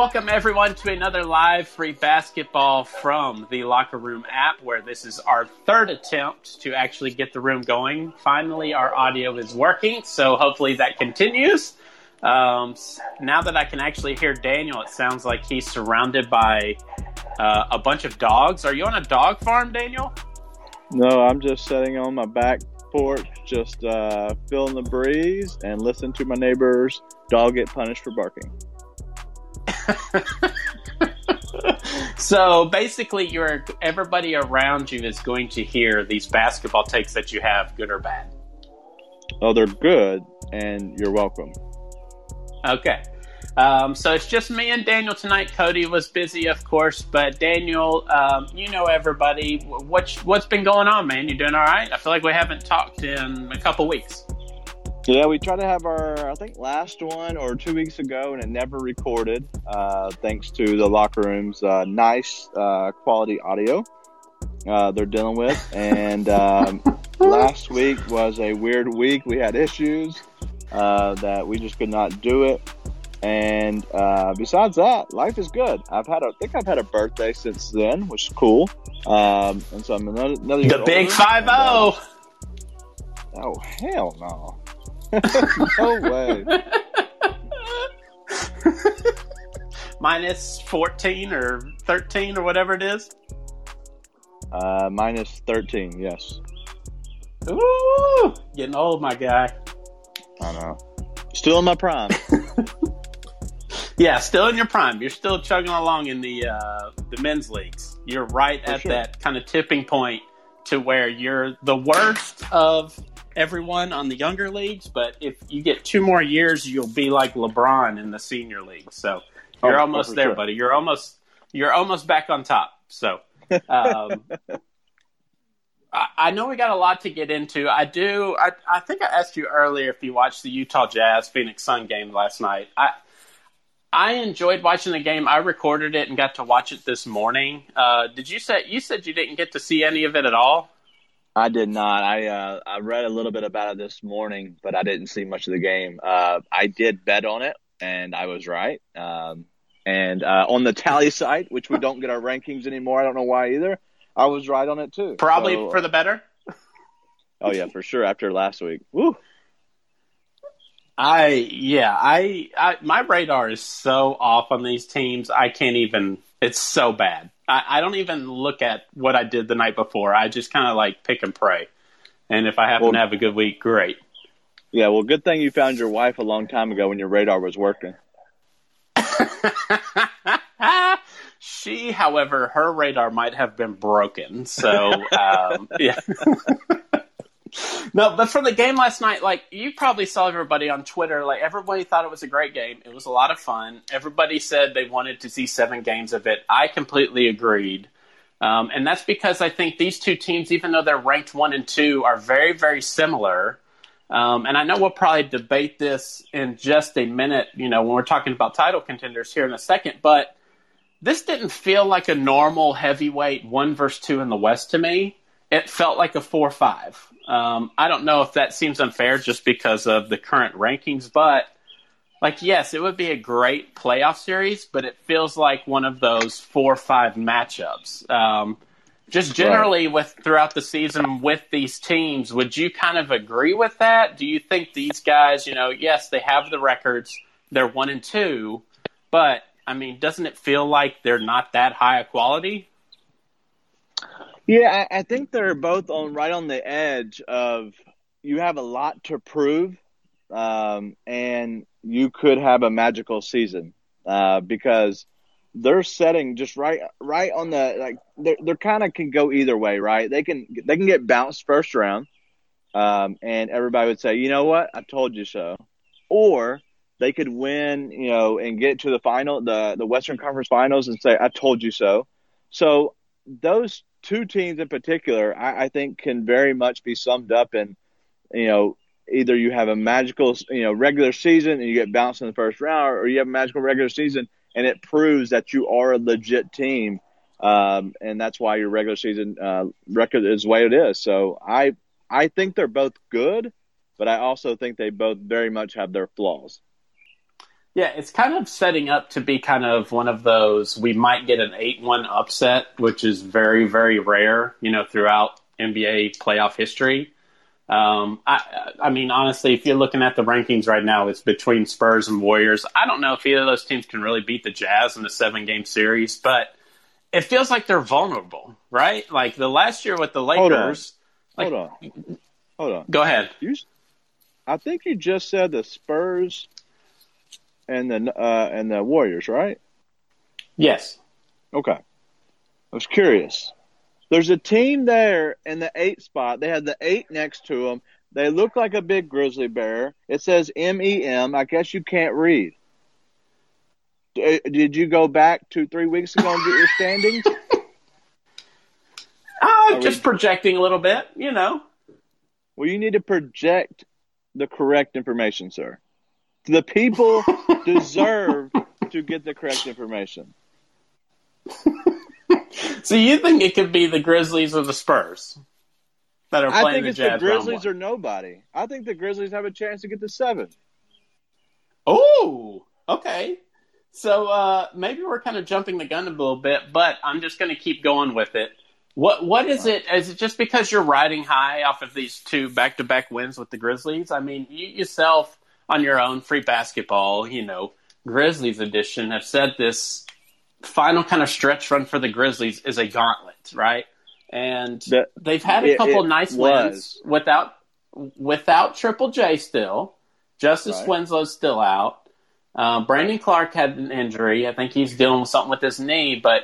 Welcome, everyone, to another live free basketball from the Locker Room app, where this is our third attempt to actually get the room going. Finally, our audio is working, so hopefully that continues. Um, now that I can actually hear Daniel, it sounds like he's surrounded by uh, a bunch of dogs. Are you on a dog farm, Daniel? No, I'm just sitting on my back porch, just uh, feeling the breeze and listening to my neighbor's dog get punished for barking. so basically, you're everybody around you is going to hear these basketball takes that you have, good or bad. Oh, they're good, and you're welcome. Okay. Um, so it's just me and Daniel tonight. Cody was busy, of course, but Daniel, um, you know everybody. What's what's been going on, man? You doing all right? I feel like we haven't talked in a couple weeks. Yeah, we tried to have our, I think, last one or two weeks ago, and it never recorded, uh, thanks to the locker room's uh, nice uh, quality audio uh, they're dealing with. And um, last week was a weird week. We had issues uh, that we just could not do it. And uh, besides that, life is good. I've had, a, I think I've had a birthday since then, which is cool. Um, and so I'm another, another the big five zero. Oh. oh hell no! no way. Minus 14 or 13 or whatever it is? Uh, minus 13, yes. Ooh, getting old, my guy. I know. Still in my prime. yeah, still in your prime. You're still chugging along in the uh, the men's leagues. You're right For at sure. that kind of tipping point to where you're the worst of everyone on the younger leagues, but if you get two more years, you'll be like LeBron in the senior league. So you're oh, almost there, sure. buddy. You're almost you're almost back on top. So um, I, I, know we got a lot to get into. I do. I, I think I asked you earlier if you watched the Utah Jazz Phoenix Sun game last night. I I enjoyed watching the game. I recorded it and got to watch it this morning. Uh, did you say you said you didn't get to see any of it at all? I did not. I uh, I read a little bit about it this morning, but I didn't see much of the game. Uh, I did bet on it, and I was right. Um, and uh, on the tally site, which we don't get our rankings anymore, I don't know why either. I was right on it too. Probably so, for the better. oh yeah, for sure. After last week, woo. I yeah, I, I my radar is so off on these teams. I can't even. It's so bad. I, I don't even look at what I did the night before. I just kind of like pick and pray. And if I happen well, to have a good week, great. Yeah, well, good thing you found your wife a long time ago when your radar was working. she, however, her radar might have been broken. So, um, yeah. no, but for the game last night, like you probably saw everybody on Twitter, like everybody thought it was a great game. It was a lot of fun. Everybody said they wanted to see seven games of it. I completely agreed. Um, and that's because I think these two teams, even though they're ranked one and two, are very, very similar. Um, and I know we'll probably debate this in just a minute, you know, when we're talking about title contenders here in a second. But this didn't feel like a normal heavyweight one versus two in the West to me. It felt like a four five. Um, I don't know if that seems unfair just because of the current rankings, but like, yes, it would be a great playoff series, but it feels like one of those four five matchups. Um, just generally right. with throughout the season with these teams, would you kind of agree with that? Do you think these guys, you know, yes, they have the records, they're one and two, but I mean, doesn't it feel like they're not that high a quality? Yeah, I, I think they're both on right on the edge of you have a lot to prove, um, and you could have a magical season uh, because they're setting just right right on the like they're, they're kind of can go either way, right? They can they can get bounced first round, um, and everybody would say, you know what, I told you so, or they could win, you know, and get to the final, the the Western Conference Finals, and say, I told you so. So those two teams in particular, I, I think, can very much be summed up in, you know, either you have a magical, you know, regular season and you get bounced in the first round, or you have a magical regular season and it proves that you are a legit team. Um, and that's why your regular season uh, record is the way it is. So I I think they're both good, but I also think they both very much have their flaws. Yeah, it's kind of setting up to be kind of one of those. We might get an eight-one upset, which is very, very rare, you know, throughout NBA playoff history. Um, I, I mean, honestly, if you're looking at the rankings right now, it's between Spurs and Warriors. I don't know if either of those teams can really beat the Jazz in the seven-game series, but it feels like they're vulnerable, right? Like the last year with the Lakers. Hold on. Like, Hold on. Hold on. Go ahead. You, I think you just said the Spurs and the uh, and the Warriors, right? Yes. Okay. I was curious. There's a team there in the eight spot. They had the eight next to them. They look like a big grizzly bear. It says M E M. I guess you can't read. D- Did you go back two, three weeks ago and get your standings? Uh, Are just we- projecting a little bit, you know. Well, you need to project the correct information, sir. The people deserve to get the correct information. So you think it could be the Grizzlies or the Spurs that are playing I think the it's Jazz? the Grizzlies or nobody. I think the Grizzlies have a chance to get to seven. Oh, okay. So uh, maybe we're kind of jumping the gun a little bit, but I'm just going to keep going with it. What what is it? Is it just because you're riding high off of these two back to back wins with the Grizzlies? I mean, you yourself on your own free basketball, you know, Grizzlies edition have said this final kind of stretch run for the Grizzlies is a gauntlet, right? And The- they've had a couple it nice was. wins without without Triple J still. Justise Right. Winslow's still out. Uh, Brandon Clarke had an injury. I think he's dealing with something with his knee. But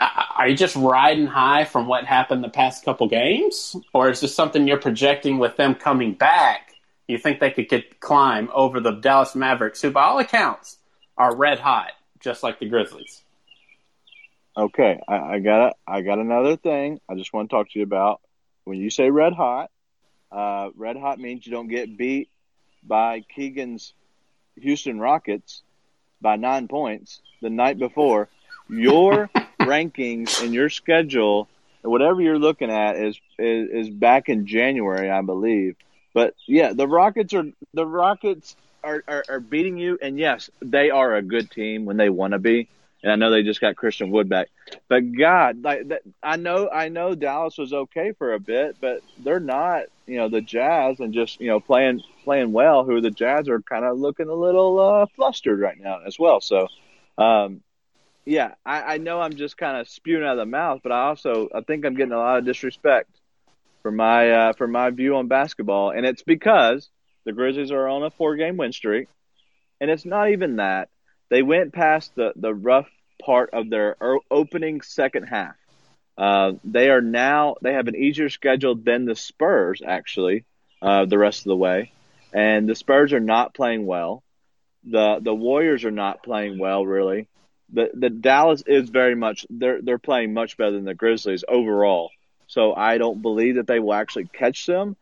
are you just riding high from what happened the past couple games, or is this something you're projecting with them coming back? You think they could get climb over the Dallas Mavericks, who by all accounts are red hot, just like the Grizzlies? Okay, I, I got I got another thing. I just want to talk to you about. When you say red hot, uh, red hot means you don't get beat by Keegan's Houston Rockets by nine points the night before. Your rankings and your schedule, whatever you're looking at, is, is is back in January, I believe. But yeah, the Rockets are the Rockets are, are, are beating you, and yes, they are a good team when they want to be. And I know they just got Christian Wood back, but God, like that, I know, I know Dallas was okay for a bit, but they're not, you know, the Jazz and just you know playing playing well. Who the Jazz are kind of looking a little uh, flustered right now as well. So, um, yeah, I, I know I'm just kind of spewing out of the mouth, but I also I think I'm getting a lot of disrespect for my uh, for my view on basketball, and it's because the Grizzlies are on a four game win streak, and it's not even that they went past the the rough part of their opening second half. Uh, they are now they have an easier schedule than the Spurs actually uh, the rest of the way, and the Spurs are not playing well. the The Warriors are not playing well really. The the Dallas is very much they're they're playing much better than the Grizzlies overall. So I don't believe that they will actually catch them.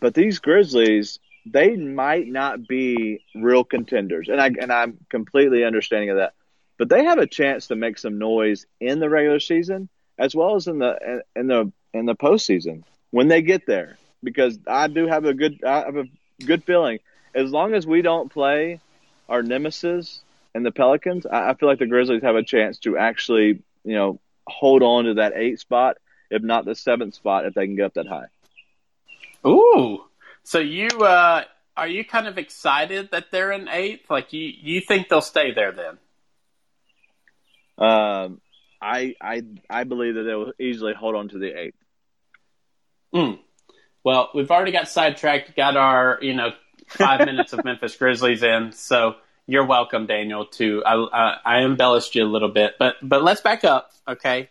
But these Grizzlies, they might not be real contenders, and I and I'm completely understanding of that. But they have a chance to make some noise in the regular season as well as in the in the in the postseason when they get there. Because I do have a good I have a good feeling as long as we don't play our nemesis and the Pelicans, I, I feel like the Grizzlies have a chance to actually you know hold on to that eight spot, if not the seventh spot, if they can get up that high. Ooh. So you uh, are you kind of excited that they're in eighth? Like you you think they'll stay there then? Um, I I I believe that they will easily hold on to the eighth. Mm. Well, we've already got sidetracked, got our, you know, five minutes of Memphis Grizzlies in. So you're welcome, Daniel, to, I, I, I embellished you a little bit, but, but let's back up. Okay.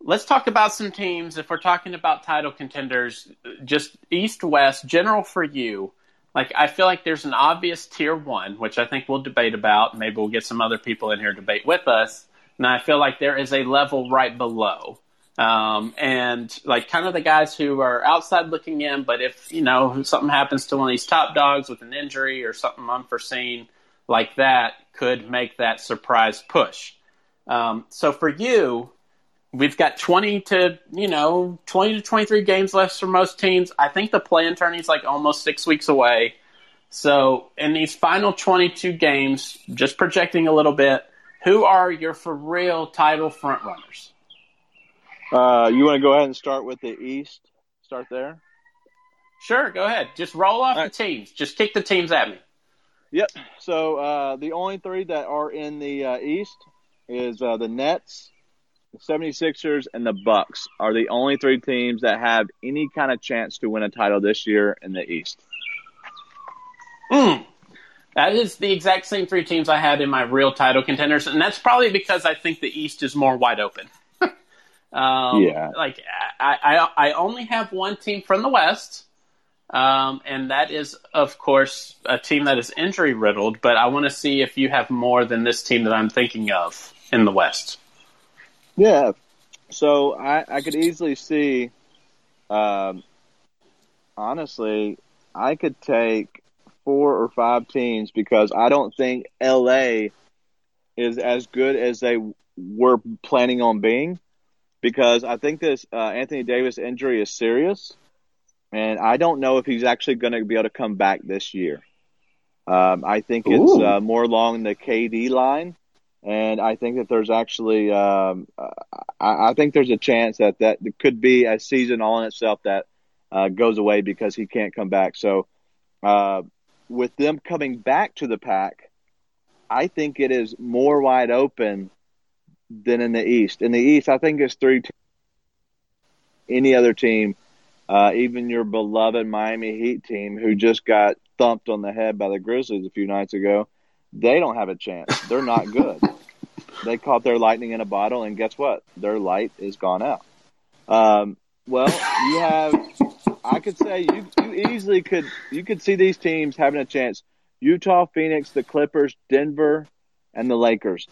Let's talk about some teams. If we're talking about title contenders, just east, west, general for you. Like, I feel like there's an obvious tier one, which I think we'll debate about. Maybe we'll get some other people in here debate with us. And I feel like there is a level right below. Um, and like kind of the guys who are outside looking in, but if you know something happens to one of these top dogs with an injury or something unforeseen like that, could make that surprise push. Um, so for you, we've got 20 to you know 20 to 23 games left for most teams. I think the play-in tourney is like almost six weeks away. So, in these final 22 games, just projecting a little bit, who are your for real title front runners? Uh, you want to go ahead and start with the East? Start there. Sure, go ahead. Just roll off right. the teams. Just kick the teams at me. Yep. So uh, the only three that are in the uh, East is uh, the Nets, 76ers, and the Bucks are the only three teams that have any kind of chance to win a title this year in the East. Mm. That is the exact same three teams I had in my real title contenders, and that's probably because I think the East is more wide open. um, yeah. Like I, I, I only have one team from the West, um, and that is, of course, a team that is injury riddled. But I want to see if you have more than this team that I'm thinking of in the West. Yeah. So I, I could easily see. Um, honestly, I could take four or five teams because I don't think LA is as good as they were planning on being. Because I think this uh, Anthony Davis injury is serious and I don't know if he's actually going to be able to come back this year. Um, I think it's uh, more along the KD line, and I think that there's actually, um, I, I, think there's a chance that that could be a season all in itself that uh, goes away because he can't come back. So, uh, with them coming back to the pack, I think it is more wide open than in the East. In the East, I think it's three. T- any other team uh, even your beloved Miami Heat team, who just got thumped on the head by the Grizzlies a few nights ago, they don't have a chance. They're not good. they caught their lightning in a bottle, and guess what? Their light is gone out. Um, well, you have. I could say you you easily could you could see these teams having a chance. Utah, Phoenix, the Clippers, Denver, and the Lakers.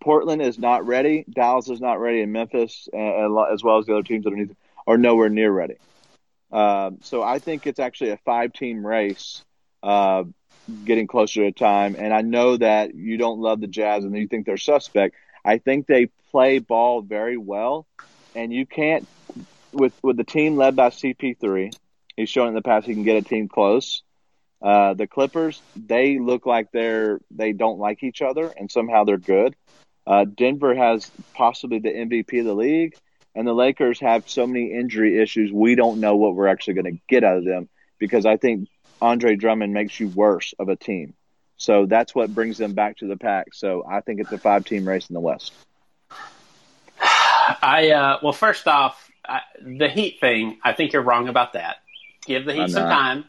Portland is not ready. Dallas is not ready, and Memphis, uh, as well as the other teams underneath, are nowhere near ready. Uh, so I think it's actually a five team race uh, getting closer to time. And I know that you don't love the Jazz and you think they're suspect. I think they play ball very well. And you can't, with, with the team led by CP3, he's shown in the past he can get a team close. Uh, the Clippers, they look like they're they don't like each other, and somehow they're good. Uh, Denver has possibly the MVP of the league and the Lakers have so many injury issues. We don't know what we're actually going to get out of them because I think Andre Drummond makes you worse of a team. So that's what brings them back to the pack. So I think it's a five team race in the West. I uh, well, first off, I, the Heat thing. I think you're wrong about that. Give the Heat some time;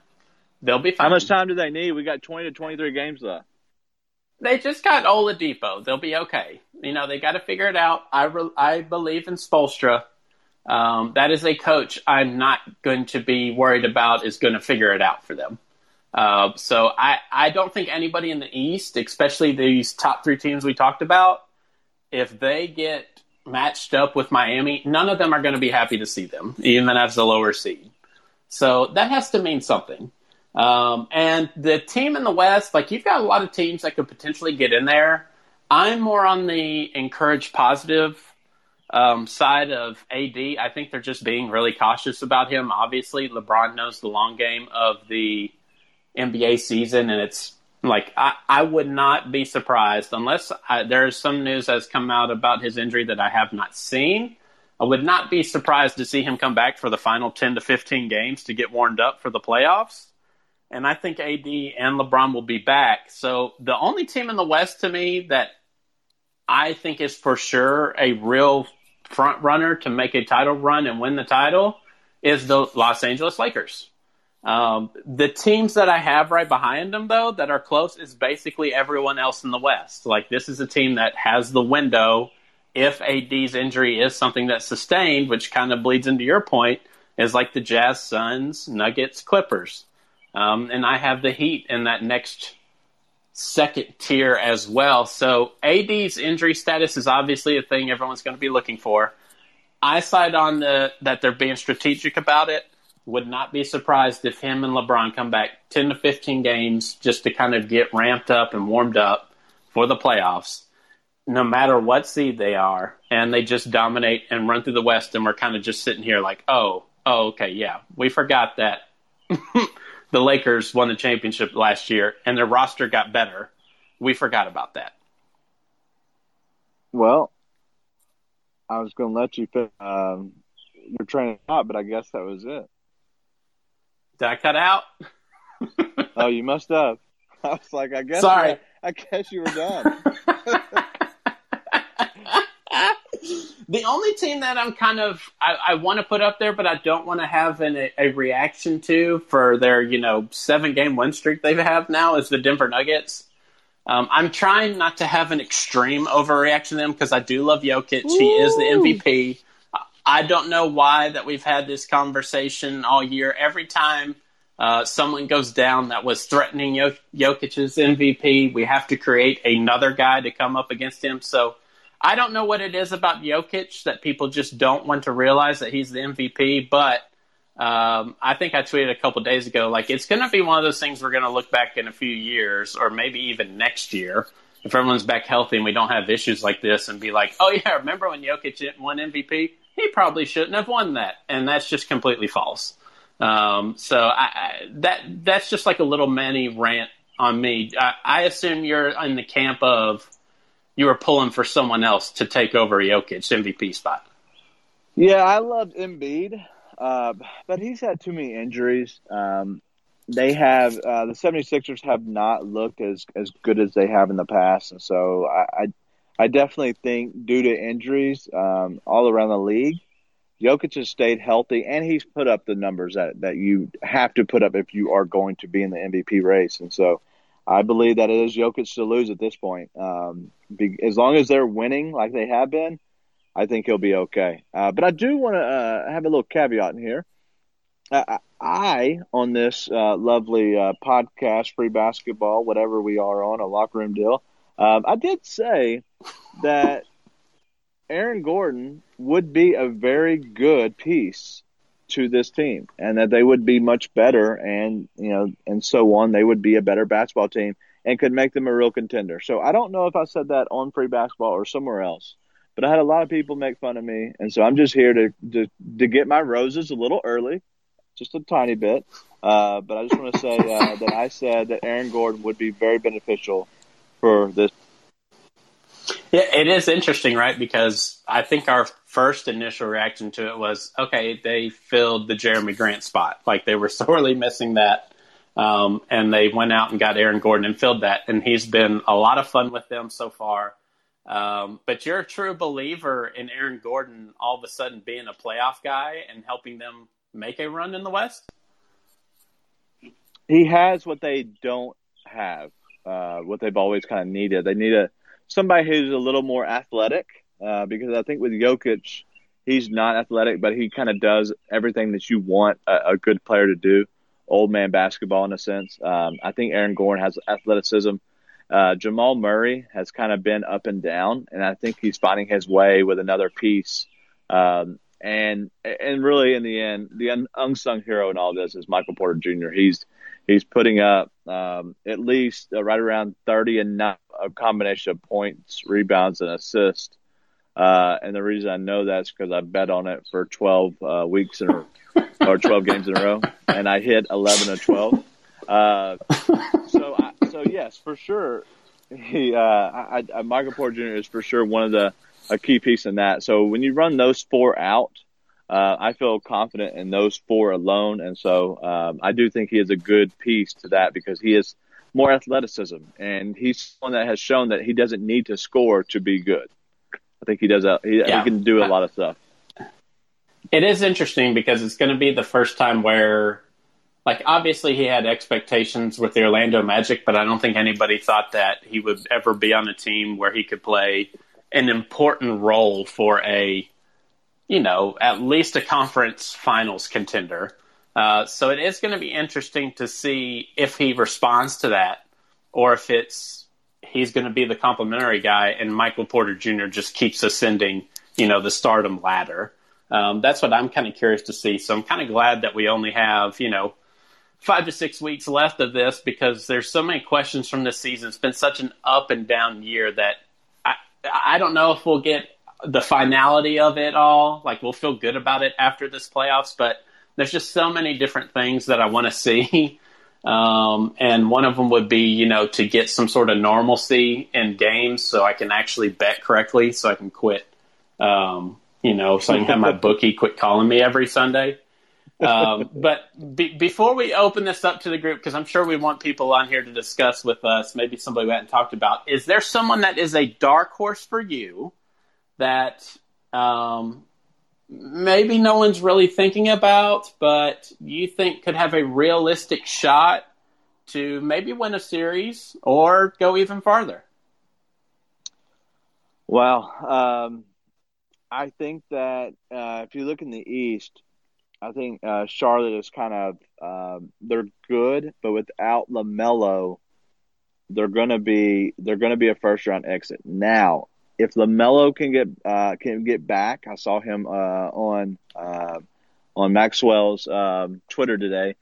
they'll be fine. How much time do they need? We got 20 to 23 games left. They just got Oladipo. They'll be okay. You know, they got to figure it out. I, re- I believe in Spoelstra. Um, that is a coach I'm not going to be worried about is going to figure it out for them. Uh, so I, I don't think anybody in the East, especially these top three teams we talked about, if they get matched up with Miami, none of them are going to be happy to see them, even as the lower seed. So that has to mean something. Um, and the team in the West, like you've got a lot of teams that could potentially get in there. I'm more on the encourage positive um, side of AD. I think they're just being really cautious about him. Obviously, LeBron knows the long game of the NBA season, and it's like I, I would not be surprised unless I, there's some news that's come out about his injury that I have not seen. I would not be surprised to see him come back for the final 10 to 15 games to get warmed up for the playoffs and I think AD and LeBron will be back. So the only team in the West to me that I think is for sure a real front runner to make a title run and win the title is the Los Angeles Lakers. Um, the teams that I have right behind them, though, that are close, is basically everyone else in the West. Like this is a team that has the window. If AD's injury is something that's sustained, which kind of bleeds into your point, is like the Jazz, Suns, Nuggets, Clippers. Um, and I have the Heat in that next second tier as well. So AD's injury status is obviously a thing everyone's going to be looking for. I side on the that they're being strategic about it. Would not be surprised if him and LeBron come back 10 to 15 games just to kind of get ramped up and warmed up for the playoffs, no matter what seed they are. And they just dominate and run through the West. And we're kind of just sitting here like, oh, oh, okay, yeah, we forgot that the Lakers won the championship last year and their roster got better. We forgot about that. Well, I was going to let you fit um, your train of thought, but I guess that was it. Did I cut out? oh, you must have. I was like, I guess. Sorry. I guess you were done. the only team that I'm kind of I, I want to put up there, but I don't want to have an, a, reaction to for their you know seven game win streak they have now is the Denver Nuggets. Um, I'm trying not to have an extreme overreaction to them because I do love Jokic. Ooh. He is the MVP. I don't know why that we've had this conversation all year. Every time uh, someone goes down that was threatening Jokic's MVP, we have to create another guy to come up against him. So I don't know what it is about Jokic that people just don't want to realize that he's the MVP, but um, I think I tweeted a couple days ago, like it's going to be one of those things we're going to look back in a few years, or maybe even next year, if everyone's back healthy and we don't have issues like this, and be like, oh yeah, remember when Jokic won MVP? He probably shouldn't have won that, and that's just completely false. Um, so I, I, that that's just like a little mini rant on me. I, I assume you're in the camp of you were pulling for someone else to take over Jokic's MVP spot. Yeah, I loved Embiid, uh, but he's had too many injuries. Um, they have uh, the 76ers have not looked as as good as they have in the past, and so I I, I definitely think due to injuries um, all around the league, Jokic has stayed healthy, and he's put up the numbers that that you have to put up if you are going to be in the MVP race, and so. I believe that it is Jokic to lose at this point. Um, be, as long as they're winning like they have been, I think he'll be okay. Uh, but I do want to uh, have a little caveat in here. Uh, I, on this uh, lovely uh, podcast, free basketball, whatever we are on, a locker room deal, um, I did say that Aaron Gordon would be a very good piece to this team and that they would be much better and you know and so on they would be a better basketball team and could make them a real contender so i don't know if i said that on free basketball or somewhere else but i had a lot of people make fun of me and so i'm just here to to, to get my roses a little early just a tiny bit uh, but i just want to say uh, that i said that aaron gordon would be very beneficial for this yeah, it is interesting, right? Because I think our first initial reaction to it was, okay, they filled the Jerami Grant spot. Like they were sorely missing that. Um, and they went out and got Aaron Gordon and filled that. And he's been a lot of fun with them so far. Um, but you're a true believer in Aaron Gordon all of a sudden being a playoff guy and helping them make a run in the West? He has what they don't have, uh, what they've always kind of needed. They need a somebody who's a little more athletic uh, because I think with Jokic, he's not athletic, but he kind of does everything that you want a, a, good player to do. Old man basketball in a sense. Um, I think Aaron Gordon has athleticism. Uh, Jamal Murray has kind of been up and down, and I think he's finding his way with another piece. Um, and and really, in the end, the unsung hero in all this is Michael Porter Jr. He's he's putting up um, at least uh, right around 30 and not a combination of points, rebounds, and assists. Uh, and the reason I know that's because I bet on it for 12 uh, weeks in a, or 12 games in a row, and I hit 11 or 12. Uh, so, I, so yes, for sure, he, uh, I, I, Michael Porter Jr. is for sure one of the a key piece in that. So when you run those four out, uh, I feel confident in those four alone, and so um, I do think he is a good piece to that because he is more athleticism, and he's one that has shown that he doesn't need to score to be good. I think he does. that. he, yeah. he can do a lot of stuff. It is interesting because it's going to be the first time where, like, obviously he had expectations with the Orlando Magic, but I don't think anybody thought that he would ever be on a team where he could play an important role for a you know, at least a conference finals contender. Uh, so it is going to be interesting to see if he responds to that or if it's he's going to be the complimentary guy and Michael Porter Jr. just keeps ascending, you know, the stardom ladder. Um, that's what I'm kind of curious to see. So I'm kind of glad that we only have, you know, five to six weeks left of this because there's so many questions from this season. It's been such an up and down year that I, I don't know if we'll get the finality of it all. Like we'll feel good about it after this playoffs, but there's just so many different things that I want to see Um, and one of them would be, you know, to get some sort of normalcy in games so I can actually bet correctly so I can quit, um, you know, so I can have my bookie quit calling me every Sunday. Um, but be, before we open this up to the group, because I'm sure we want people on here to discuss with us, maybe somebody we hadn't talked about, is there someone that is a dark horse for you that um, maybe no one's really thinking about, but you think could have a realistic shot to maybe win a series or go even farther? Well, um, I think that uh, if you look in the East, I think uh, Charlotte is kind of uh, they're good, but without LaMelo, they're gonna be they're gonna be a first round exit. Now, if LaMelo can get uh, can get back, I saw him uh, on uh, on Maxwell's um, Twitter today.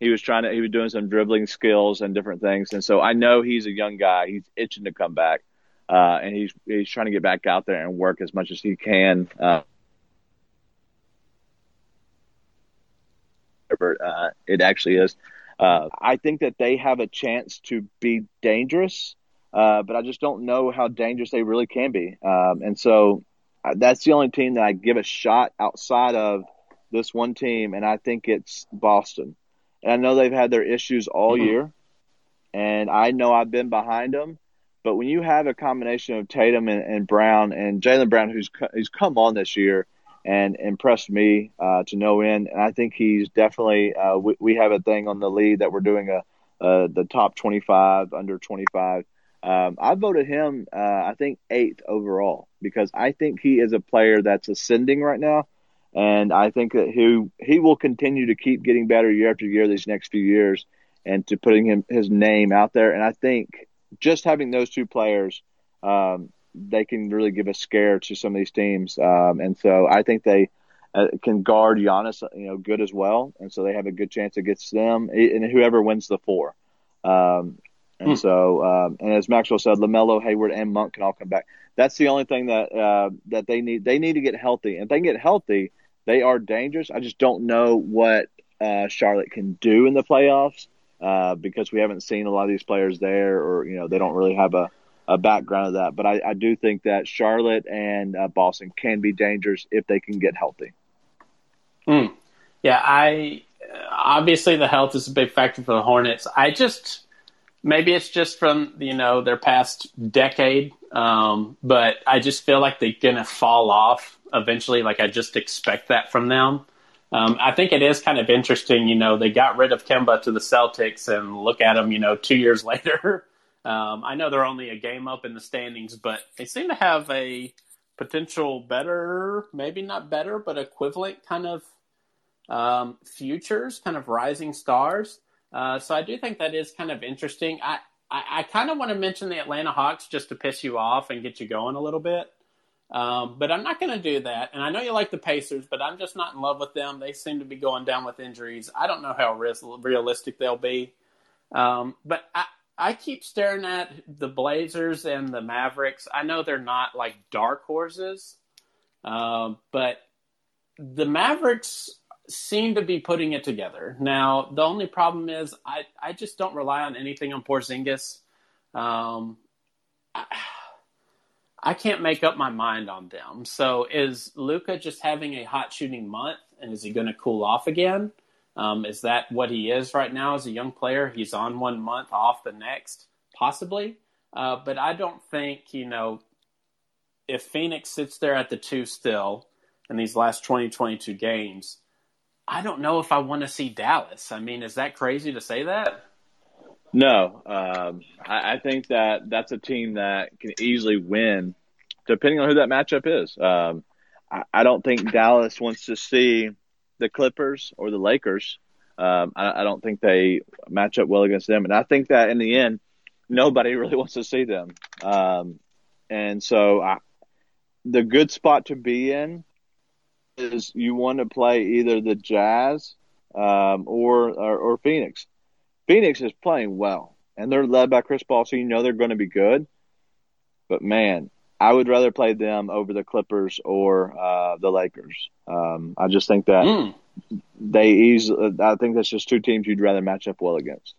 He was trying to he was doing some dribbling skills and different things, and so I know he's a young guy. He's itching to come back, uh, and he's he's trying to get back out there and work as much as he can. Uh, it actually is. Uh, I think that they have a chance to be dangerous uh, but I just don't know how dangerous they really can be. Um, and so uh, that's the only team that I give a shot outside of this one team, and I think it's Boston. And I know they've had their issues all mm-hmm. year, and I know I've been behind them. But when you have a combination of Tatum and, and Brown and Jaylen Brown, who's who's come on this year and impressed me uh, to no end, and I think he's definitely. Uh, we, we, have a thing on the lead that we're doing a the top 25 under 25 um, I voted him, uh, I think, eighth overall because I think he is a player that's ascending right now. And I think that he, he will continue to keep getting better year after year these next few years and to putting him his name out there. And I think just having those two players, um, they can really give a scare to some of these teams. Um, and so I think they uh, can guard Giannis, you know, good as well. And so they have a good chance against them and whoever wins the four. Um, and hmm. so, um, and as Maxwell said, Lamelo, Hayward, and Monk can all come back. That's the only thing that uh, that they need. They need to get healthy, and if they get healthy, they are dangerous. I just don't know what uh, Charlotte can do in the playoffs uh, because we haven't seen a lot of these players there, or you know, they don't really have a, a background of that. But I, I do think that Charlotte and uh, Boston can be dangerous if they can get healthy. Mm. Yeah, I obviously the health is a big factor for the Hornets. I just maybe it's just from you know their past decade, um, but I just feel like they're gonna fall off eventually. Like I just expect that from them. Um, I think it is kind of interesting. You know, they got rid of Kemba to the Celtics, and look at them. You know, two years later. Um, I know they're only a game up in the standings, but they seem to have a potential better, maybe not better, but equivalent kind of um, futures, kind of rising stars. Uh, so I do think that is kind of interesting. I, I, I kind of want to mention the Atlanta Hawks just to piss you off and get you going a little bit. Um, but I'm not going to do that. And I know you like the Pacers, but I'm just not in love with them. They seem to be going down with injuries. I don't know how realistic they'll be. Um, but I, I keep staring at the Blazers and the Mavericks. I know they're not like dark horses, um, but the Mavericks seem to be putting it together. Now, the only problem is I, I just don't rely on anything on Porzingis. Um, I, I can't make up my mind on them. So is Luka just having a hot shooting month and is he going to cool off again? Um, is that what he is right now as a young player? He's on one month, off the next, possibly. Uh, but I don't think, you know, if Phoenix sits there at the two still in these last 20, 22 games, I don't know if I want to see Dallas. I mean, is that crazy to say that? No, um, I, I, think that that's a team that can easily win, depending on who that matchup is. Um, I, I, don't think Dallas wants to see the Clippers or the Lakers. Um, I, I, don't think they match up well against them, and I think that in the end, nobody really wants to see them. Um, and so, the good spot to be in is you want to play either the Jazz um, or, or, or Phoenix. Phoenix is playing well, and they're led by Chris Paul, so you know they're going to be good. But man, I would rather play them over the Clippers or uh, the Lakers. Um, I just think that mm. they easily. I think that's just two teams you'd rather match up well against.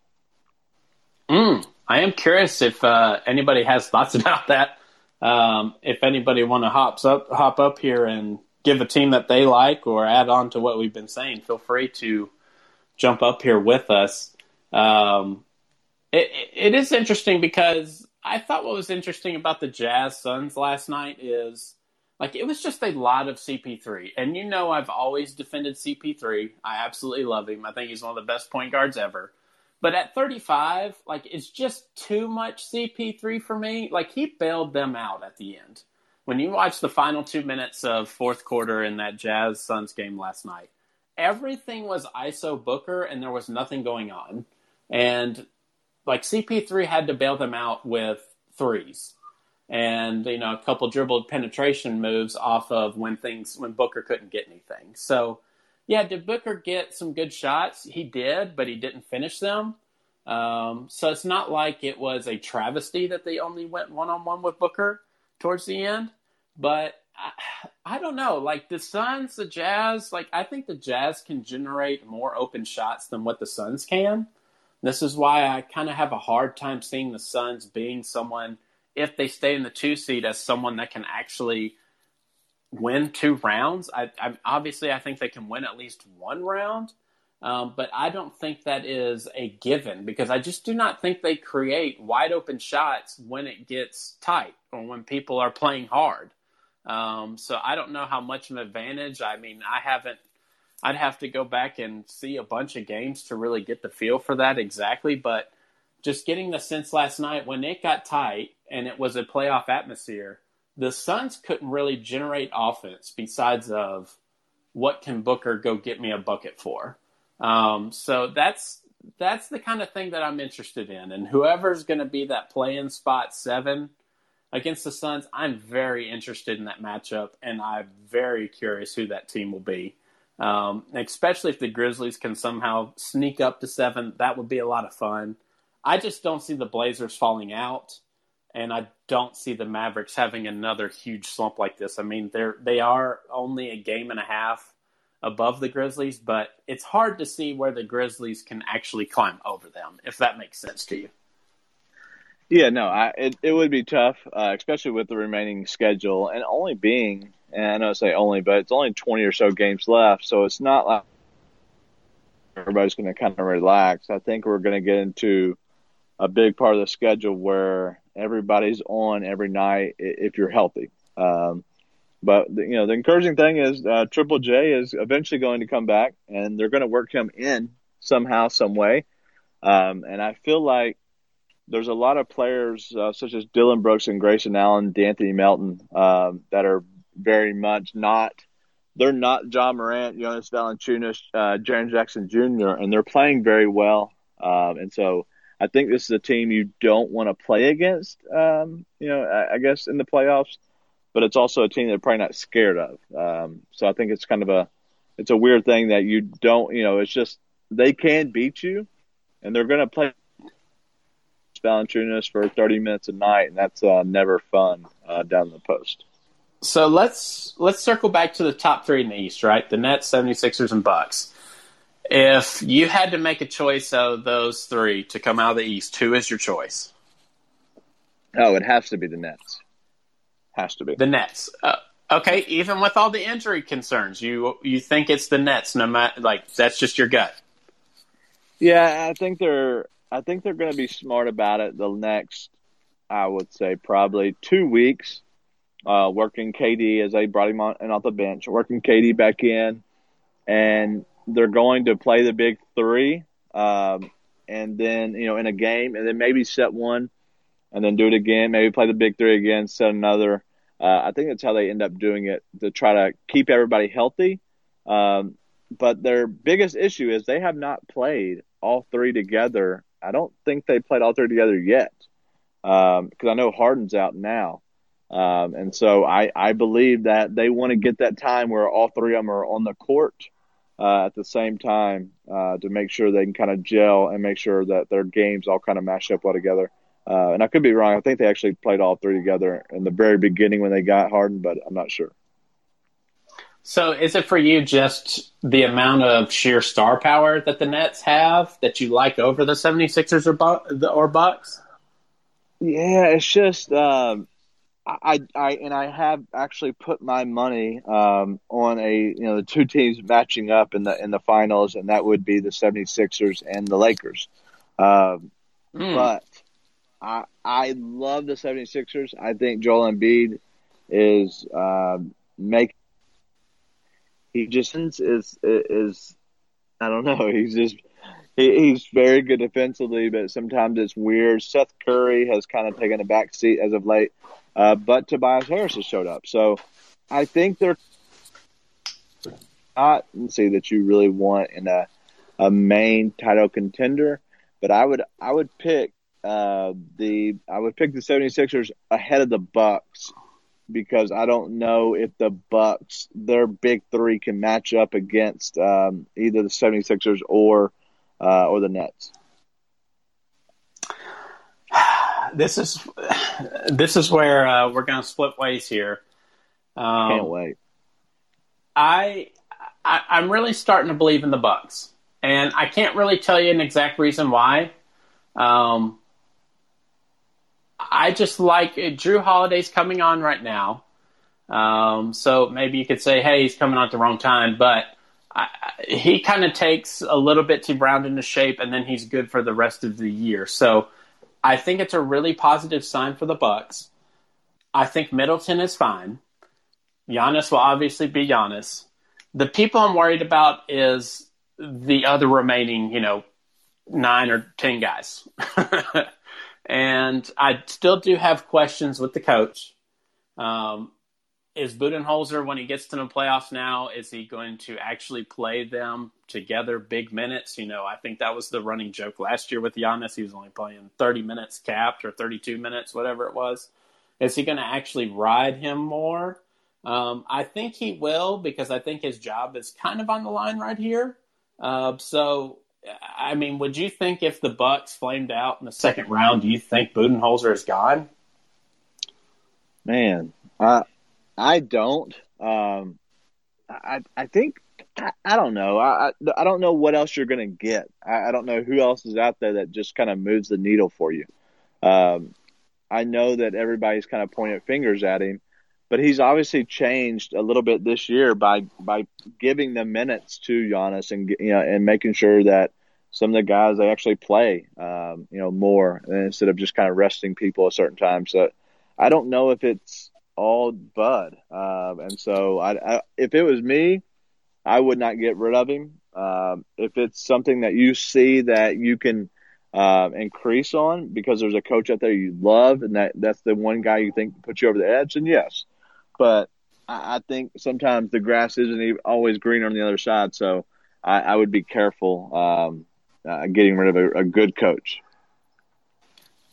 Mm, I am curious if uh, anybody has thoughts about that. Um, if anybody want to hop up, hop up here and give a team that they like or add on to what we've been saying, feel free to jump up here with us. Um, it, it is interesting because I thought what was interesting about the Jazz Suns last night is like it was just a lot of CP3. And you know, I've always defended CP3. I absolutely love him. I think he's one of the best point guards ever. But at 35, like it's just too much CP3 for me. Like he bailed them out at the end. When you watch the final two minutes of fourth quarter in that Jazz Suns game last night, everything was ISO Booker and there was nothing going on. And like CP3 had to bail them out with threes and you know a couple dribbled penetration moves off of when things when Booker couldn't get anything. So yeah, did Booker get some good shots? He did, but he didn't finish them. Um, so it's not like it was a travesty that they only went one on one with Booker towards the end. But I, I don't know. Like the Suns, the Jazz, like I think the Jazz can generate more open shots than what the Suns can. This is why I kind of have a hard time seeing the Suns being someone, if they stay in the two seed, as someone that can actually win two rounds. I, I obviously I think they can win at least one round, um, but I don't think that is a given because I just do not think they create wide open shots when it gets tight or when people are playing hard. Um, so I don't know how much of an advantage. I mean, I haven't. I'd have to go back and see a bunch of games to really get the feel for that exactly, but just getting the sense last night when it got tight and it was a playoff atmosphere the Suns couldn't really generate offense besides of what can Booker go get me a bucket for. Um, so that's that's the kind of thing that I'm interested in, and whoever's going to be that play-in spot seven against the Suns, I'm very interested in that matchup, and I'm very curious who that team will be. Um, especially if the Grizzlies can somehow sneak up to seven, that would be a lot of fun. I just don't see the Blazers falling out and I don't see the Mavericks having another huge slump like this. I mean, they're they are only a game and a half above the Grizzlies, but it's hard to see where the Grizzlies can actually climb over them, if that makes sense to you. Yeah, no, I, it it would be tough, uh, especially with the remaining schedule and only being, and I know I say only, but it's only twenty or so games left, so it's not like everybody's going to kind of relax. I think we're going to get into a big part of the schedule where everybody's on every night if you're healthy. Um, but you know, the encouraging thing is uh, Triple J is eventually going to come back, and they're going to work him in somehow, some way. Um, and I feel like there's a lot of players uh, such as Dillon Brooks and Grayson Allen, De'Anthony Melton, um, that are very much not. They're not Ja Morant, Jonas Valanciunas, uh, Jaren Jackson Jr., and they're playing very well. Um, and so I think this is a team you don't want to play against. Um, you know, I, I, guess in the playoffs, but it's also a team they're probably not scared of. Um, so I think it's kind of a it's a weird thing that you don't. You know, it's just they can beat you, and they're going to play Valanciunas for 30 minutes a night, and that's uh, never fun uh, down the post. So let's let's circle back to the top three in the East, right? The Nets, 76ers, and Bucks. If you had to make a choice of those three to come out of the East, who is your choice? Oh, it has to be the Nets. Has to be the Nets. Uh, okay, even with all the injury concerns, you you think it's the Nets? No matter like that's just your gut. Yeah, I think they're I think they're going to be smart about it. The next, I would say, probably two weeks, uh, working KD as they brought him on and off the bench, working KD back in, and they're going to play the big three, um, and then you know in a game, and then maybe set one, and then do it again. Maybe play the big three again, set another. Uh, I think that's how they end up doing it to try to keep everybody healthy. Um, but their biggest issue is they have not played all three together. I don't think they played all three together yet because um, I know Harden's out now. Um, and so I, I believe that they want to get that time where all three of them are on the court uh, at the same time uh, to make sure they can kind of gel and make sure that their games all kind of mash up well together. Uh, and I could be wrong. I think they actually played all three together in the very beginning when they got Harden, but I'm not sure. So is it for you just the amount of sheer star power that the Nets have that you like over the 76ers or, Bu- or Bucks? Yeah, it's just um, I, I and I have actually put my money um, on a you know the two teams matching up in the in the finals, and that would be the 76ers and the Lakers. Um, mm. But I I love the 76ers. I think Joel Embiid is um, make he just is is I don't know. He's just he, he's very good defensively, but sometimes it's weird. Seth Curry has kind of taken a back seat as of late, uh, but Tobias Harris has showed up. So I think they're not see that you really want in a a main title contender, but I would I would pick uh, the I would pick the 76ers ahead of the Bucks because I don't know if the Bucks, their big three, can match up against um, either the 76ers or uh, or the Nets. This is this is where uh, we're going to split ways here. Um, Can't wait. I, I I'm really starting to believe in the Bucks, and I can't really tell you an exact reason why. Um, I just like Jrue Holiday's coming on right now. Um, so maybe you could say, hey, he's coming on at the wrong time, but I, he kind of takes a little bit to round into shape, and then he's good for the rest of the year. So I think it's a really positive sign for the Bucks. I think Middleton is fine. Giannis will obviously be Giannis. The people I'm worried about is the other remaining, you know, nine or ten guys. And I still do have questions with the coach. Um, is Budenholzer, when he gets to the playoffs now, is he going to actually play them together big minutes? You know, I think that was the running joke last year with Giannis. He was only playing 30 minutes capped or 32 minutes, whatever it was. Is he going to actually ride him more? Um, I think he will because I think his job is kind of on the line right here. Uh, so I mean, would you think if the Bucks flamed out in the second round, do you think Budenholzer is gone? Man, I I don't. Um, I I think I, I don't know. I, I don't know what else you're to get. I, I don't know who else is out there that just kind of moves the needle for you. Um, I know that everybody's kind of pointing fingers at him, but he's obviously changed a little bit this year by by giving the minutes to Giannis and you know and making sure that some of the guys they actually play um, you know more instead of just kind of resting people a certain time. So I don't know if it's all Bud, um, and so I, I, if it was me, I would not get rid of him. Um, if it's something that you see that you can uh, increase on because there's a coach out there you love and that that's the one guy you think puts you over the edge, then yes. But I, I think sometimes the grass isn't always greener on the other side, so I, I would be careful um, uh, getting rid of a, a, good coach.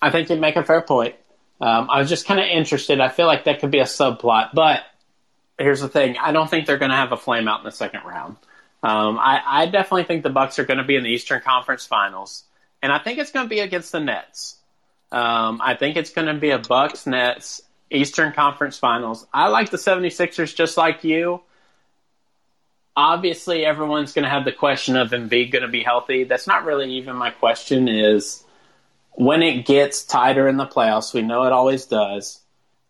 I think you make a fair point. Um, I was just kind of interested. I feel like that could be a subplot, but here's the thing: I don't think they're going to have a flame out in the second round. Um, I, I, definitely think the Bucks are going to be in the Eastern Conference Finals, and I think it's going to be against the Nets. Um, I think it's going to be a Bucks Nets Eastern Conference Finals. I like the 76ers just like you. Obviously, everyone's going to have the question of Embiid going to be healthy. That's not really even my question. Is when it gets tighter in the playoffs, we know it always does.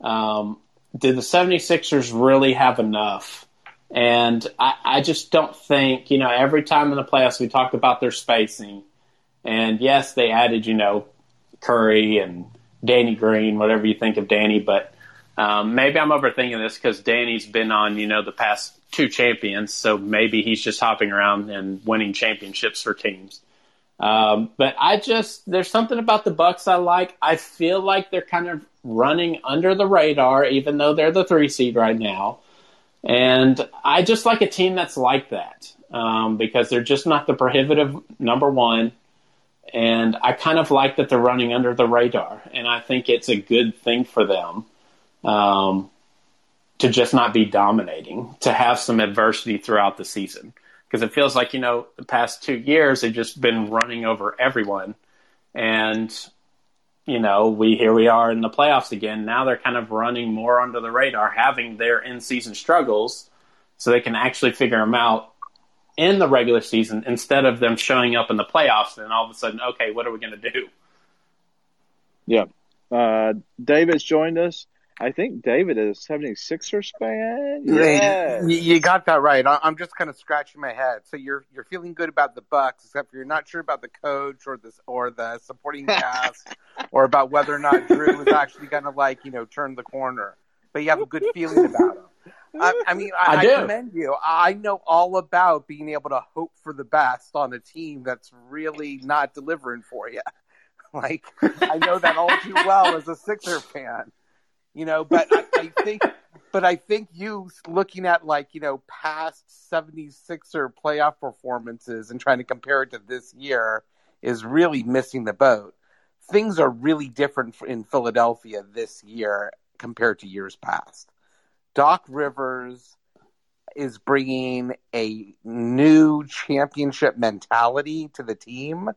Um, did the 76ers really have enough? And I, I just don't think, you know, every time in the playoffs we talked about their spacing. And yes, they added, you know, Curry and Danny Green, whatever you think of Danny, but um, maybe I'm overthinking this because Danny's been on, you know, the past two champions, so maybe he's just hopping around and winning championships for teams. Um, but I just there's something about the Bucks I like. I feel like they're kind of running under the radar, even though they're the three seed right now. And I just like a team that's like that um, because they're just not the prohibitive number one. And I kind of like that they're running under the radar, and I think it's a good thing for them um, to just not be dominating, to have some adversity throughout the season. Because it feels like, you know, the past two years they've just been running over everyone. And, you know, we here we are in the playoffs again. Now they're kind of running more under the radar, having their in season struggles. so they can actually figure them out in the regular season instead of them showing up in the playoffs and all of a sudden, okay, what are we going to do? Yeah. Uh, David's joined us. I think David is 76ers fan. Yeah, you got that right. I'm just kind of scratching my head. So you're you're feeling good about the Bucks, except for you're not sure about the coach or the or the supporting cast, or about whether or not Jrue is actually going to like you know turn the corner. But you have a good feeling about him. I, I mean, I, I, I commend you. I know all about being able to hope for the best on a team that's really not delivering for you. Like I know that all too well as a Sixer fan you know, but I, I think, but I think you looking at like, you know, past 76er playoff performances and trying to compare it to this year is really missing the boat. Things are really different in Philadelphia this year compared to years past. Doc Rivers is bringing a new championship mentality to the team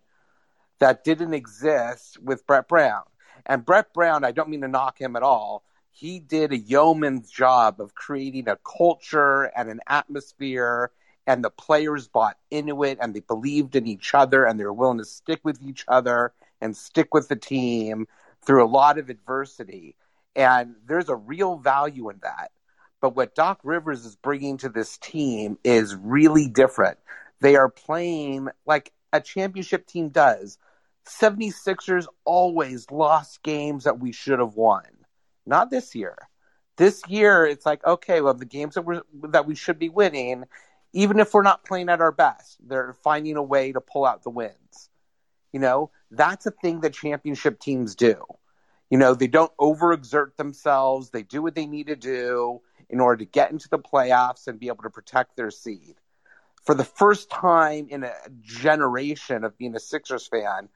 that didn't exist with Brett Brown. And Brett Brown, I don't mean to knock him at all. He did a yeoman's job of creating a culture and an atmosphere, and the players bought into it and they believed in each other and they were willing to stick with each other and stick with the team through a lot of adversity. And there's a real value in that. But what Doc Rivers is bringing to this team is really different. They are playing like a championship team does 76ers always lost games that we should have won. Not this year. This year, it's like, okay, well, the games that we that we should be winning, even if we're not playing at our best, they're finding a way to pull out the wins. You know, that's a thing that championship teams do. You know, they don't overexert themselves. They do what they need to do in order to get into the playoffs and be able to protect their seed. For the first time in a generation of being a Sixers fan,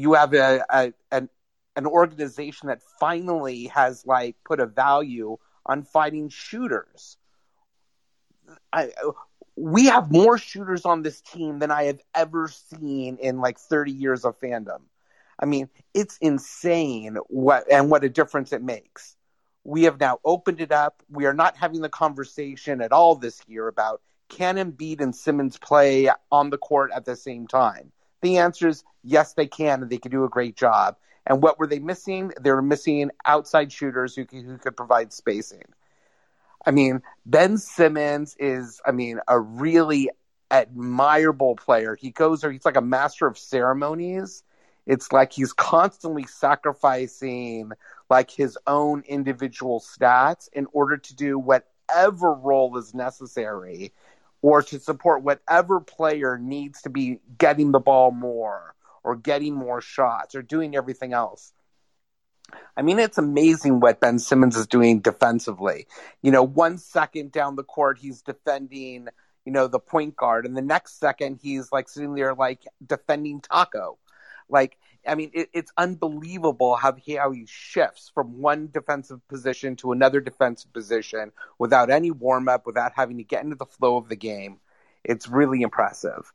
you have a, a an, an organization that finally has like put a value on fighting shooters. I, we have more shooters on this team than I have ever seen in like 30 years of fandom. I mean, it's insane what and what a difference it makes. We have now opened it up. We are not having the conversation at all this year about can Embiid and Simmons play on the court at the same time. The answer is yes, they can, and they can do a great job. And what were they missing? They were missing outside shooters who, who could provide spacing. I mean, Ben Simmons is, I mean, a really admirable player. He goes there, he's like a master of ceremonies. It's like he's constantly sacrificing like his own individual stats in order to do whatever role is necessary or to support whatever player needs to be getting the ball more or getting more shots or doing everything else. I mean, it's amazing what Ben Simmons is doing defensively. You know, one second down the court, he's defending, you know, the point guard, and the next second, he's like sitting there, like defending Tacko. Like, I mean, it, it's unbelievable how he, how he shifts from one defensive position to another defensive position without any warm up, without having to get into the flow of the game. It's really impressive.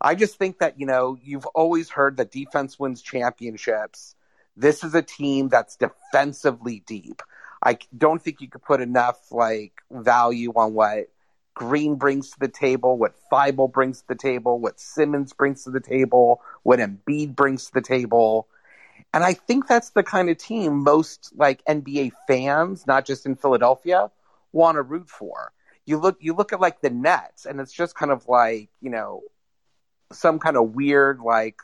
I just think that, you know, you've always heard that defense wins championships. This is a team that's defensively deep. I don't think you could put enough like value on what Green brings to the table, what Thybulle brings to the table, what Simmons brings to the table, what Embiid brings to the table. And I think that's the kind of team most like NBA fans, not just in Philadelphia, want to root for. You look you look at like the Nets and it's just kind of like, you know, some kind of weird like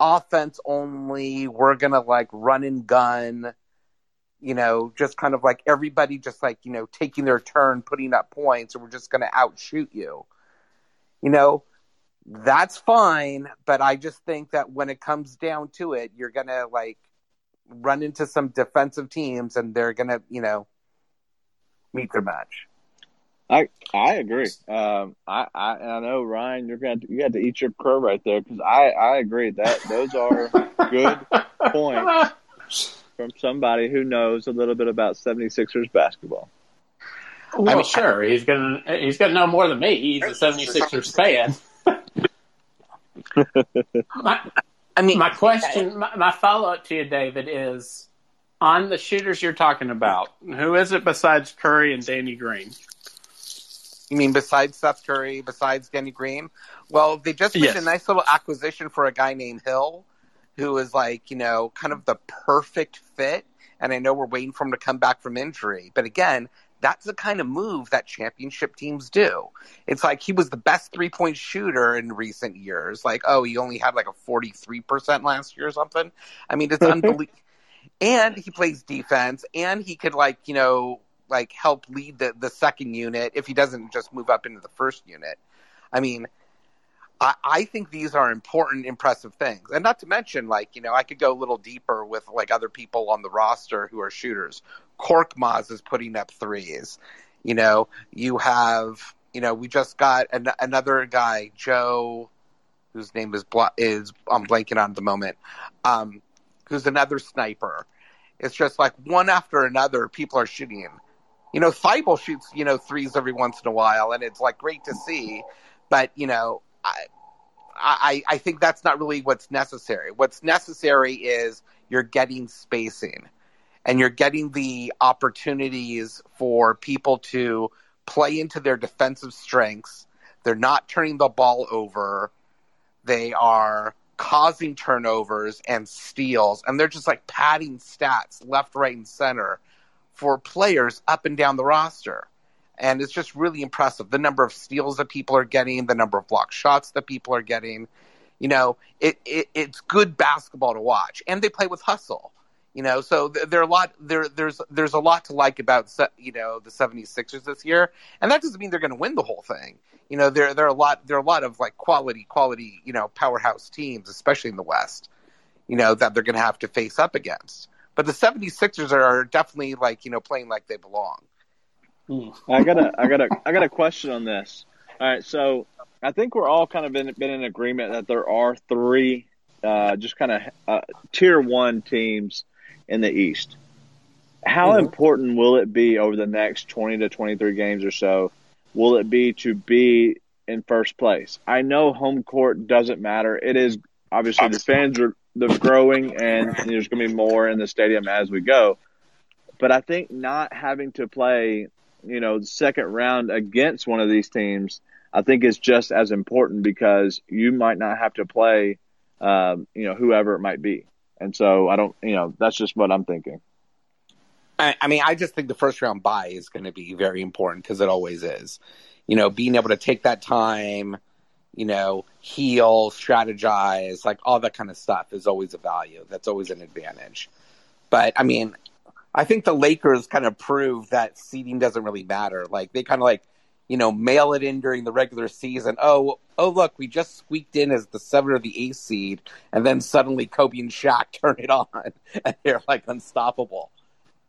offense only. We're gonna like run and gun. You know, just kind of like everybody just like, you know, taking their turn, putting up points, and we're just going to outshoot you. You know, that's fine, but I just think that when it comes down to it, you're going to like run into some defensive teams and they're going to, you know, meet their match. I I agree. Um, I, I I know Ryan, you're going to you had to eat your crow right there because I I agree that those are good points from somebody who knows a little bit about 76ers basketball. Well, I mean, sure, he's gonna he's gonna know more than me. He's a 76ers fan. my, I mean, my question, my, my follow up to you, David, is on the shooters you're talking about. Who is it besides Curry and Danny Green? You mean besides Seth Curry, besides Danny Green? Well, they just made Yes. a nice little acquisition for a guy named Hill, who is like, you know, kind of the perfect fit. And I know we're waiting for him to come back from injury. But again, that's the kind of move that championship teams do. It's like he was the best three point shooter in recent years. Like, oh, he only had like a 43% last year or something. I mean, it's mm-hmm. unbelievable. And he plays defense, and he could, like, you know, like help lead the, the second unit if he doesn't just move up into the first unit. I mean, I, I think these are important, impressive things. And not to mention, like, you know, I could go a little deeper with like other people on the roster who are shooters. Korkmaz is putting up threes. You know, you have, you know, we just got an, another guy, Joe, whose name is bl- is I'm blanking on at the moment, um, who's another sniper. It's just like one after another, people are shooting. You know, Thybulle shoots, you know, threes every once in a while, and it's like great to see. But you know, I, I, I think that's not really what's necessary. What's necessary is you're getting spacing, and you're getting the opportunities for people to play into their defensive strengths. They're not turning the ball over. They are causing turnovers and steals, and they're just like padding stats left, right, and center for players up and down the roster. And it's just really impressive. The number of steals that people are getting, the number of block shots that people are getting. You know, it, it it's good basketball to watch, and they play with hustle. You know, so th- there are a lot there there's there's a lot to like about you know the 76ers this year, and that doesn't mean they're going to win the whole thing. You know, there there are a lot there are a lot of like quality quality you know powerhouse teams, especially in the West. You know that they're going to have to face up against. But the 76ers are definitely like you know playing like they belong. I got a, I got a, I got a question on this. All right, so I think we're all kind of been been in agreement that there are three, uh, just kind of uh, tier one teams in the East. How Mhm. important will it be over the next twenty to twenty three games or so? Will it be to be in first place? I know home court doesn't matter. It is obviously the fans are they're growing, and there's going to be more in the stadium as we go. But I think not having to play you know, the second round against one of these teams, I think is just as important because you might not have to play, um, you know, whoever it might be. And so I don't, you know, that's just what I'm thinking. I, I mean, I just think the first round bye is going to be very important because it always is. You know, being able to take that time, you know, heal, strategize, like all that kind of stuff is always a value. That's always an advantage. But I mean, I think the Lakers kind of prove that seeding doesn't really matter. Like they kind of like, you know, mail it in during the regular season. Oh, oh, look, we just squeaked in as the seven or the eighth seed, and then suddenly Kobe and Shaq turn it on, and they're like unstoppable.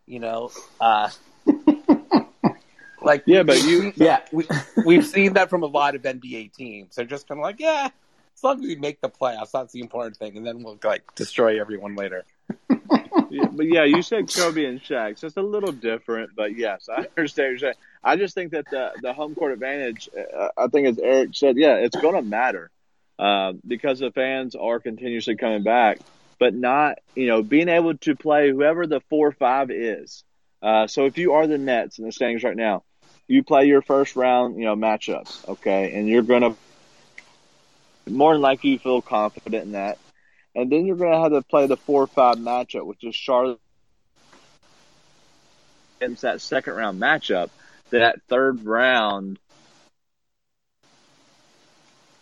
You know, uh, like Yeah, but you- Yeah. we, we've seen that from a lot of NBA teams. They're just kind of like, yeah, as long as we make the playoffs, that's the important thing, and then we'll like destroy everyone later. But yeah, you said Kobe and Shaq, so it's a little different. But yes, I understand you're saying. I just think that the the home court advantage, uh, I think as Eric said, yeah, it's going to matter uh, because the fans are continuously coming back, but not you know being able to play whoever the four five is. Uh, so if you are the Nets in the standings right now, you play your first round, you know, matchups, okay, and you're going to more than likely you feel confident in that and then you're going to have to play the four or five matchup, which is Charlotte against that second round matchup. That third round,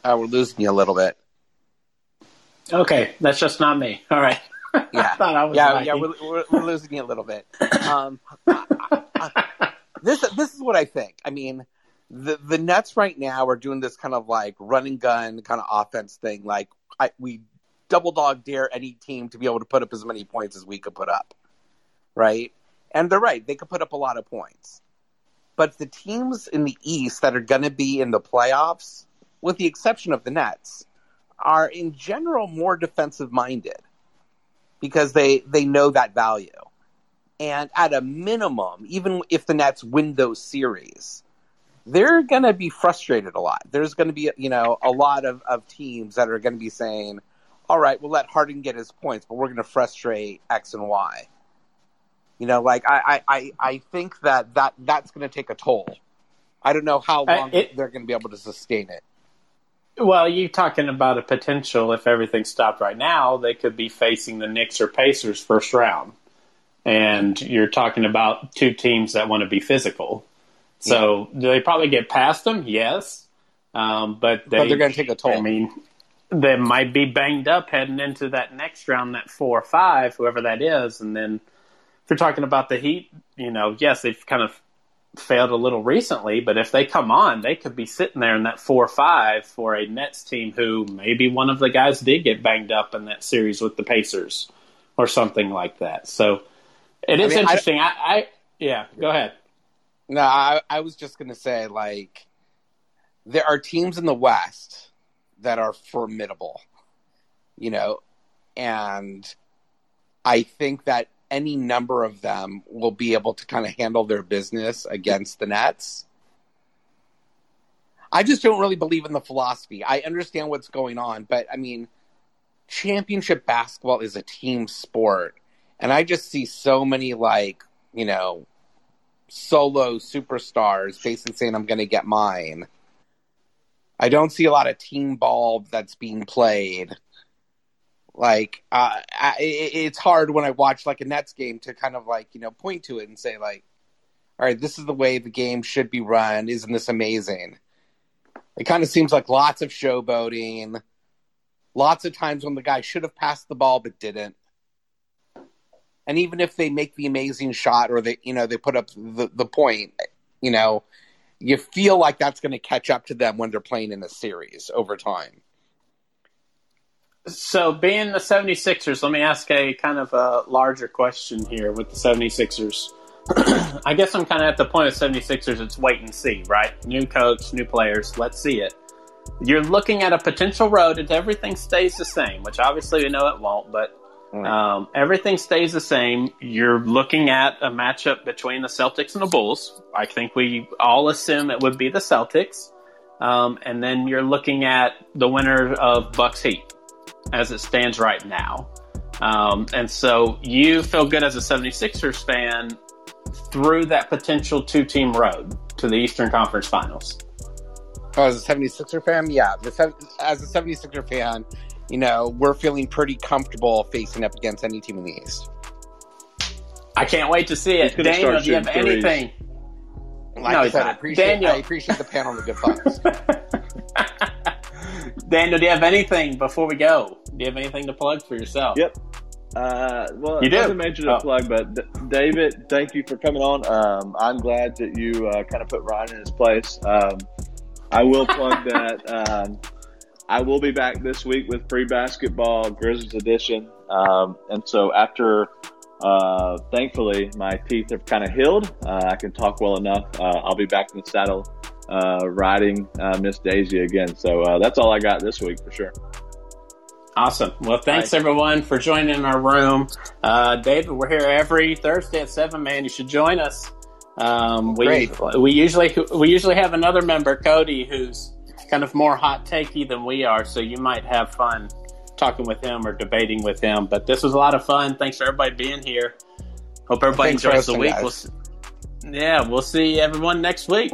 Uh, we're losing you a little bit. Okay, that's just not me. All right. I Yeah. thought I was Yeah, lagging. yeah, we're, we're, we're losing you a little bit. Um, I- I- this this is what I think. I mean, the the Nets right now are doing this kind of like run and gun kind of offense thing. Like I, we double dog dare any team to be able to put up as many points as we could put up, right? And they're right; they could put up a lot of points. But the teams in the East that are going to be in the playoffs, with the exception of the Nets, are in general more defensive minded because they they know that value. And at a minimum, even if the Nets win those series, they're going to be frustrated a lot. There's going to be, you know, a lot of, of teams that are going to be saying, all right, we'll let Harden get his points, but we're going to frustrate X and Y. You know, like I, I, I, think that, that that's going to take a toll. I don't know how long it, they're going to be able to sustain it. Well, you're talking about a potential if everything stopped right now, they could be facing the Knicks or Pacers first round. And you're talking about two teams that want to be physical. So yeah. do they probably get past them? Yes. Um, but, they, but they're going to take a toll. I mean, they might be banged up heading into that next round, that four or five, whoever that is. And then if you're talking about the Heat, you know, yes, they've kind of failed a little recently, but if they come on, they could be sitting there in that four or five for a Nets team who maybe one of the guys did get banged up in that series with the Pacers or something like that. So it is I mean, interesting. I, I, I, yeah, go ahead. No, I, I was just going to say, like, there are teams in the West that are formidable, you know, and I think that any number of them will be able to kind of handle their business against the Nets. I just don't really believe in the philosophy. I understand what's going on, but I mean, championship basketball is a team sport. And I just see so many, like, you know, solo superstars basically saying, I'm going to get mine. I don't see a lot of team ball that's being played. Like, uh, I, it's hard when I watch like a Nets game to kind of like you know point to it and say like, all right, this is the way the game should be run. Isn't this amazing? It kind of seems like lots of showboating, lots of times when the guy should have passed the ball but didn't. And even if they make the amazing shot or they, you know, they put up the, the point, you know, you feel like that's going to catch up to them when they're playing in a series over time. So, being the 76ers, let me ask a kind of a larger question here with the 76ers. I guess I'm kind of at the point of 76ers, it's wait and see, right? New coach, new players, let's see it. You're looking at a potential road if everything stays the same, which obviously we know it won't, but um, everything stays the same. You're looking at a matchup between the Celtics and the Bulls. I think we all assume it would be the Celtics. Um, and then you're looking at the winner of Bucks Heat as it stands right now. Um, and so you feel good as a 76ers fan through that potential two team road to the Eastern Conference Finals. Oh, as a 76er fan, yeah. The, as a 76er fan, you know, we're feeling pretty comfortable facing up against any team in the East. I can't wait to see it. Daniel, do you have anything? Like no, I said, I appreciate, Daniel. I appreciate the panel and the good thoughts. Daniel, do you have anything before we go? Do you have anything to plug for yourself? Yep. Uh, well, you do. mention to oh. plug, but D- David, thank you for coming on. Um, I'm glad that you uh, kind of put Ryan in his place. Um, I will plug that. Um, I will be back this week with free basketball Grizzlies edition. Um, and so after, uh, thankfully, my teeth have kind of healed. Uh, I can talk well enough. Uh, I'll be back in the saddle uh, riding uh, Miss Daisy again. So uh, that's all I got this week for sure. Awesome. Well, thanks right. everyone for joining in our room. David, we're here every Thursday at seven. Man, you should join us. Um, we Great. we usually we usually have another member, Cody, who's kind of more hot takey than we are, so you might have fun talking with him or debating with him. But this was a lot of fun. Thanks for everybody being here. Hope everybody Thanks enjoys the week. We'll, yeah, we'll see everyone next week.